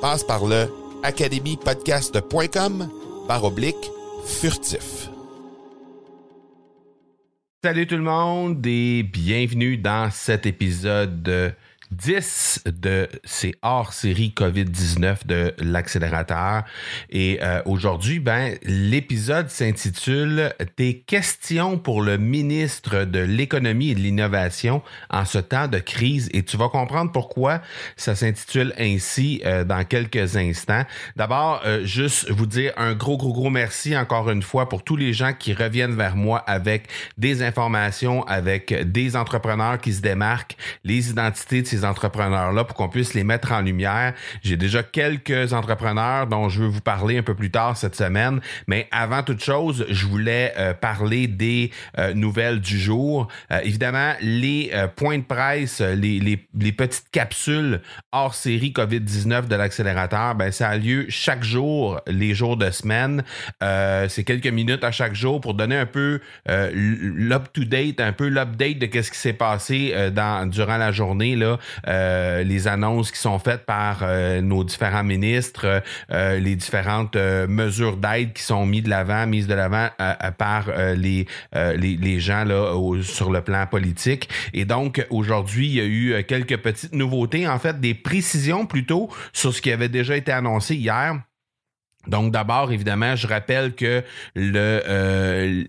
Passe par le academypodcast.com par oblique furtif. Salut tout le monde et bienvenue dans cet épisode de 10 de ces hors-série COVID-19 de l'accélérateur. Et euh, aujourd'hui, ben, l'épisode s'intitule Des questions pour le ministre de l'économie et de l'innovation en ce temps de crise. Et tu vas comprendre pourquoi ça s'intitule ainsi euh, dans quelques instants. D'abord, euh, juste vous dire un gros, gros, gros merci encore une fois pour tous les gens qui reviennent vers moi avec des informations, avec des entrepreneurs qui se démarquent, les identités de ces entrepreneurs-là pour qu'on puisse les mettre en lumière. J'ai déjà quelques entrepreneurs dont je veux vous parler un peu plus tard cette semaine, mais avant toute chose, je voulais euh, parler des euh, nouvelles du jour. Euh, évidemment, les points de presse, les, petites capsules hors série COVID-19 de l'accélérateur, ben, ça a lieu chaque jour, les jours de semaine. C'est quelques minutes à chaque jour pour donner un peu l'up-to-date, un peu l'update de qu'est-ce qui s'est passé dans, durant la journée, là, euh, les annonces qui sont faites par euh, nos différents ministres, euh, les différentes mesures d'aide qui sont mises de l'avant, mises de l'avant par les, les, les, gens là, sur le plan politique. Et donc, aujourd'hui, il y a eu quelques petites nouveautés, en fait, des précisions plutôt sur ce qui avait déjà été annoncé hier. Donc d'abord, évidemment, je rappelle que euh,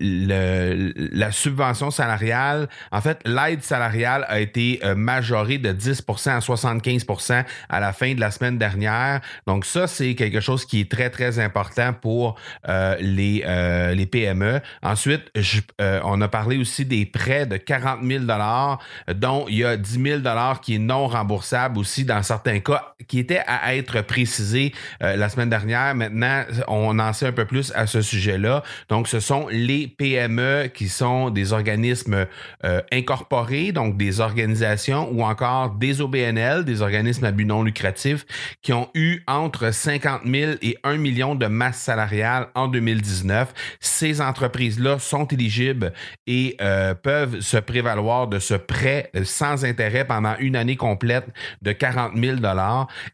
la subvention salariale, en fait, l'aide salariale a été euh, majorée de 10% à 75% à la fin de la semaine dernière. Donc ça, c'est quelque chose qui est très, très important pour euh, les, les PME. Ensuite, on a parlé aussi des prêts de 40 000 dont il y a 10 000 qui est non remboursable aussi dans certains cas, qui était à être précisé la semaine dernière. Maintenant, on en sait un peu plus à ce sujet-là. Donc, ce sont les PME qui sont des organismes euh, incorporés, donc des organisations ou encore des OBNL, des organismes à but non lucratif, qui ont eu entre 50 000 et 1 million de masse salariale en 2019. Ces entreprises-là sont éligibles et euh, peuvent se prévaloir de ce prêt sans intérêt pendant une année complète de 40 000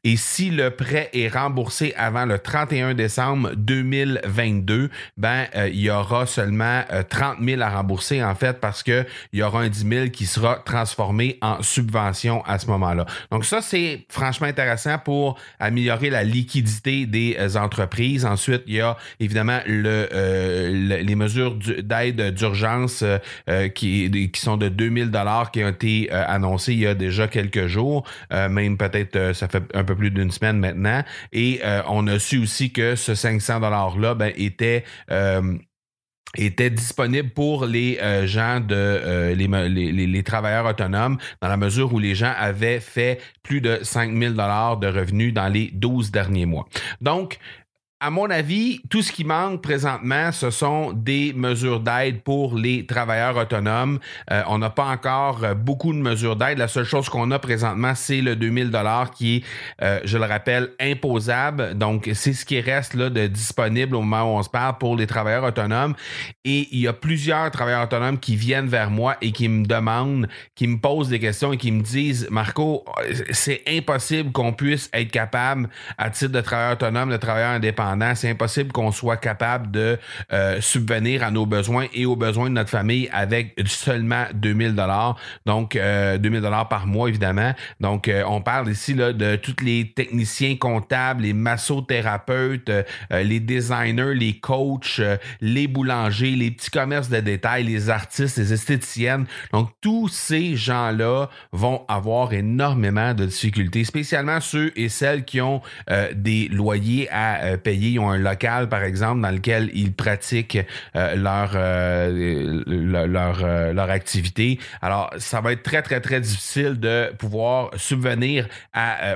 Et si le prêt est remboursé avant le 31 décembre 2022, ben, euh, il y aura seulement 30 euh, 000 à rembourser, en fait, parce qu'il y aura un 10 000 qui sera transformé en subvention à ce moment-là. Donc, ça, c'est franchement intéressant pour améliorer la liquidité des euh, entreprises. Ensuite, il y a évidemment le, les mesures d'aide d'urgence qui, sont de 2000 dollars qui ont été annoncées il y a déjà quelques jours, même peut-être ça fait un peu plus d'une semaine maintenant. Et on a su aussi que ce 500 $-là ben, était euh, était disponible pour les euh, gens de euh, les, les, travailleurs autonomes dans la mesure où les gens avaient fait plus de 5000 dollars de revenus dans les 12 derniers mois. Donc à mon avis, tout ce qui manque présentement, ce sont des mesures d'aide pour les travailleurs autonomes. Euh, on n'a pas encore euh, beaucoup de mesures d'aide. La seule chose qu'on a présentement, c'est le 2000 dollars qui est, euh, je le rappelle, imposable. Donc, c'est ce qui reste de disponible au moment où on se parle pour les travailleurs autonomes. Et il y a plusieurs travailleurs autonomes qui viennent vers moi et qui me demandent, qui me posent des questions et qui me disent, Marco, c'est impossible qu'on puisse être capable, à titre de travailleur autonome, de travailleur indépendant, c'est impossible qu'on soit capable de euh, subvenir à nos besoins et aux besoins de notre famille avec seulement 2000 dollars. Donc, 2000 euh, dollars par mois, évidemment. Donc, euh, on parle ici là, de tous les techniciens comptables, les massothérapeutes, les designers, les coachs, les boulangers, les petits commerces de détail, les artistes, les esthéticiennes. Donc, tous ces gens-là vont avoir énormément de difficultés, spécialement ceux et celles qui ont des loyers à payer ils ont un local, par exemple, dans lequel ils pratiquent euh, leur, euh, leur, euh, leur, activité. Alors, ça va être très, très, très difficile de pouvoir subvenir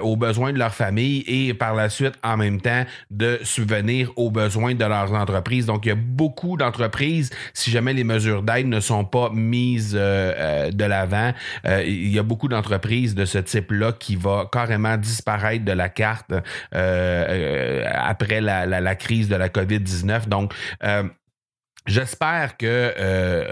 aux besoins de leur famille et par la suite, en même temps, de subvenir aux besoins de leurs entreprises. Donc, il y a beaucoup d'entreprises, si jamais les mesures d'aide ne sont pas mises de l'avant, il y a beaucoup d'entreprises de ce type-là qui va carrément disparaître de la carte après la la, crise de la COVID-19. Donc, euh, J'espère que euh,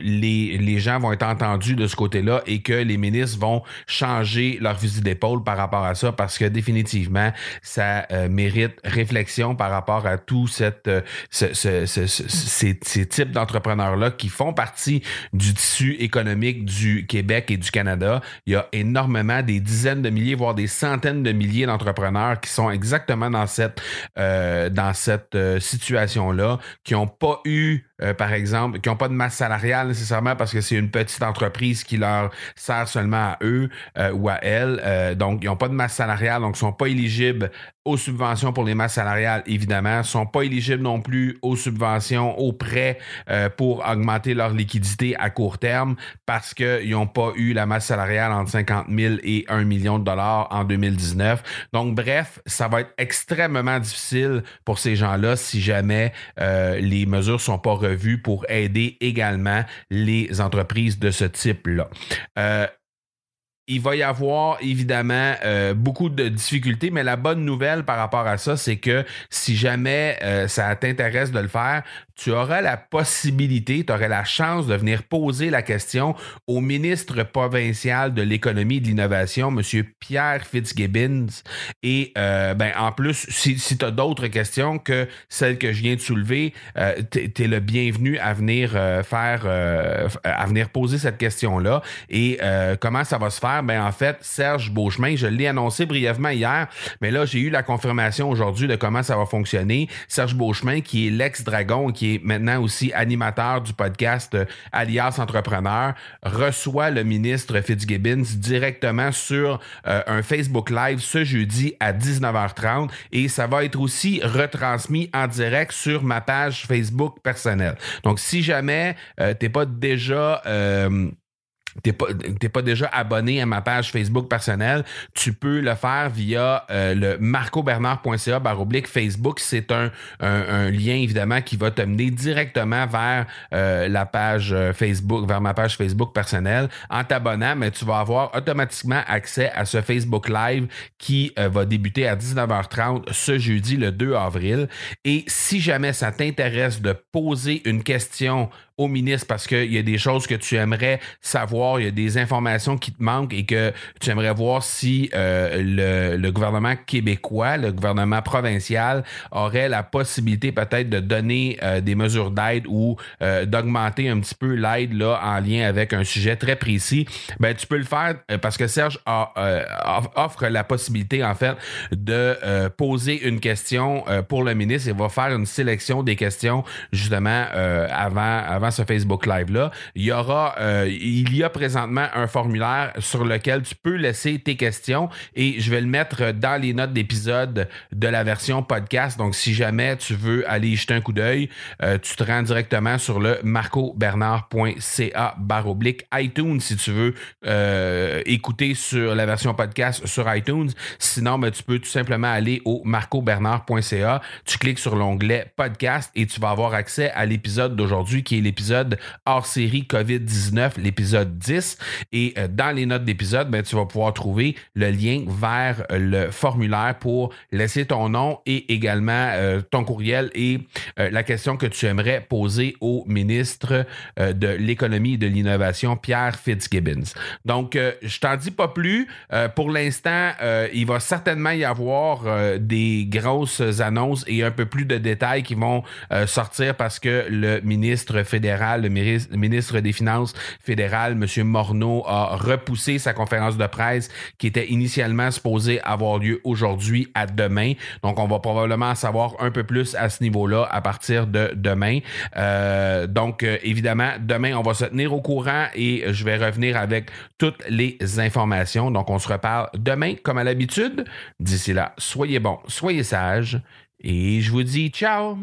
les, les, gens vont être entendus de ce côté-là et que les ministres vont changer leur fusil d'épaule par rapport à ça parce que définitivement, ça euh, mérite réflexion par rapport à tous cette, euh, ce, ce, ces, ces, types d'entrepreneurs-là qui font partie du tissu économique du Québec et du Canada. Il y a énormément, des dizaines de milliers, voire des centaines de milliers d'entrepreneurs qui sont exactement dans cette, dans cette situation-là, qui n'ont pas eu two euh, par exemple, qui n'ont pas de masse salariale nécessairement parce que c'est une petite entreprise qui leur sert seulement à eux euh, ou à elles. Euh, donc, ils n'ont pas de masse salariale, donc ils ne sont pas éligibles aux subventions pour les masses salariales, évidemment, ne sont pas éligibles non plus aux subventions, aux prêts pour augmenter leur liquidité à court terme parce qu'ils n'ont pas eu la masse salariale entre 50 000 et 1 million de dollars en 2019. Donc, bref, ça va être extrêmement difficile pour ces gens-là si jamais les mesures sont pas revues pour aider également les entreprises de ce type-là. Euh, il va y avoir évidemment euh, beaucoup de difficultés, mais la bonne nouvelle par rapport à ça, c'est que si jamais euh, ça t'intéresse de le faire, tu auras la possibilité, tu auras la chance de venir poser la question au ministre provincial de l'économie et de l'innovation, M. Pierre Fitzgibbons. Et euh, ben, en plus, si, si tu as d'autres questions que celles que je viens de soulever, tu es, le bienvenu à venir faire, à venir poser cette question-là. Et comment ça va se faire? Ben en fait, Serge Beauchemin, je l'ai annoncé brièvement hier, mais là, j'ai eu la confirmation aujourd'hui de comment ça va fonctionner. Serge Beauchemin, qui est l'ex-dragon, qui est maintenant aussi animateur du podcast euh, Alias Entrepreneur, reçoit le ministre Fitzgibbons directement sur euh, un Facebook Live ce jeudi à 19h30 et ça va être aussi retransmis en direct sur ma page Facebook personnelle. Donc, si jamais euh, tu n'es pas déjà t'es pas, pas déjà abonné à ma page Facebook personnelle, tu peux le faire via euh, le marcobernard.ca baroblique Facebook. C'est un, un, lien évidemment qui va te mener directement vers euh, la page euh, Facebook, vers ma page Facebook personnelle. En t'abonnant, tu vas avoir automatiquement accès à ce Facebook Live qui va débuter à 19h30 ce jeudi, le 2 avril. Et si jamais ça t'intéresse de poser une question au ministre parce qu'il y a des choses que tu aimerais savoir, il y a des informations qui te manquent et que tu aimerais voir si euh, le, gouvernement québécois, le gouvernement provincial aurait la possibilité peut-être de donner euh, des mesures d'aide ou euh, d'augmenter un petit peu l'aide là en lien avec un sujet très précis, ben tu peux le faire parce que Serge offre la possibilité en fait de poser une question pour le ministre et va faire une sélection des questions justement avant avant ce Facebook Live-là, il y aura, euh, il y a présentement un formulaire sur lequel tu peux laisser tes questions et je vais le mettre dans les notes d'épisode de la version podcast. Donc, si jamais tu veux aller y jeter un coup d'œil, euh, tu te rends directement sur le marcobernard.ca barre oblique iTunes si tu veux euh, écouter sur la version podcast sur iTunes. Sinon, ben, tu peux tout simplement aller au marcobernard.ca. Tu cliques sur l'onglet podcast et tu vas avoir accès à l'épisode d'aujourd'hui qui est l'épisode hors série COVID-19, l'épisode 10. Et euh, dans les notes d'épisode, ben, tu vas pouvoir trouver le lien vers le formulaire pour laisser ton nom et également euh, ton courriel et euh, la question que tu aimerais poser au ministre de l'économie et de l'innovation, Pierre Fitzgibbons. Donc, je t'en dis pas plus. pour l'instant, il va certainement y avoir des grosses annonces et un peu plus de détails qui vont sortir parce que le ministre fédéral, le ministre des Finances fédéral, M. Morneau, a repoussé sa conférence de presse qui était initialement supposée avoir lieu aujourd'hui à demain. Donc, on va probablement savoir un peu plus à ce niveau-là à partir de demain. Euh, donc, euh, évidemment, demain, on va se tenir au courant et je vais revenir avec toutes les informations. Donc, on se reparle demain, comme à l'habitude. D'ici là, soyez bons, soyez sages et je vous dis ciao!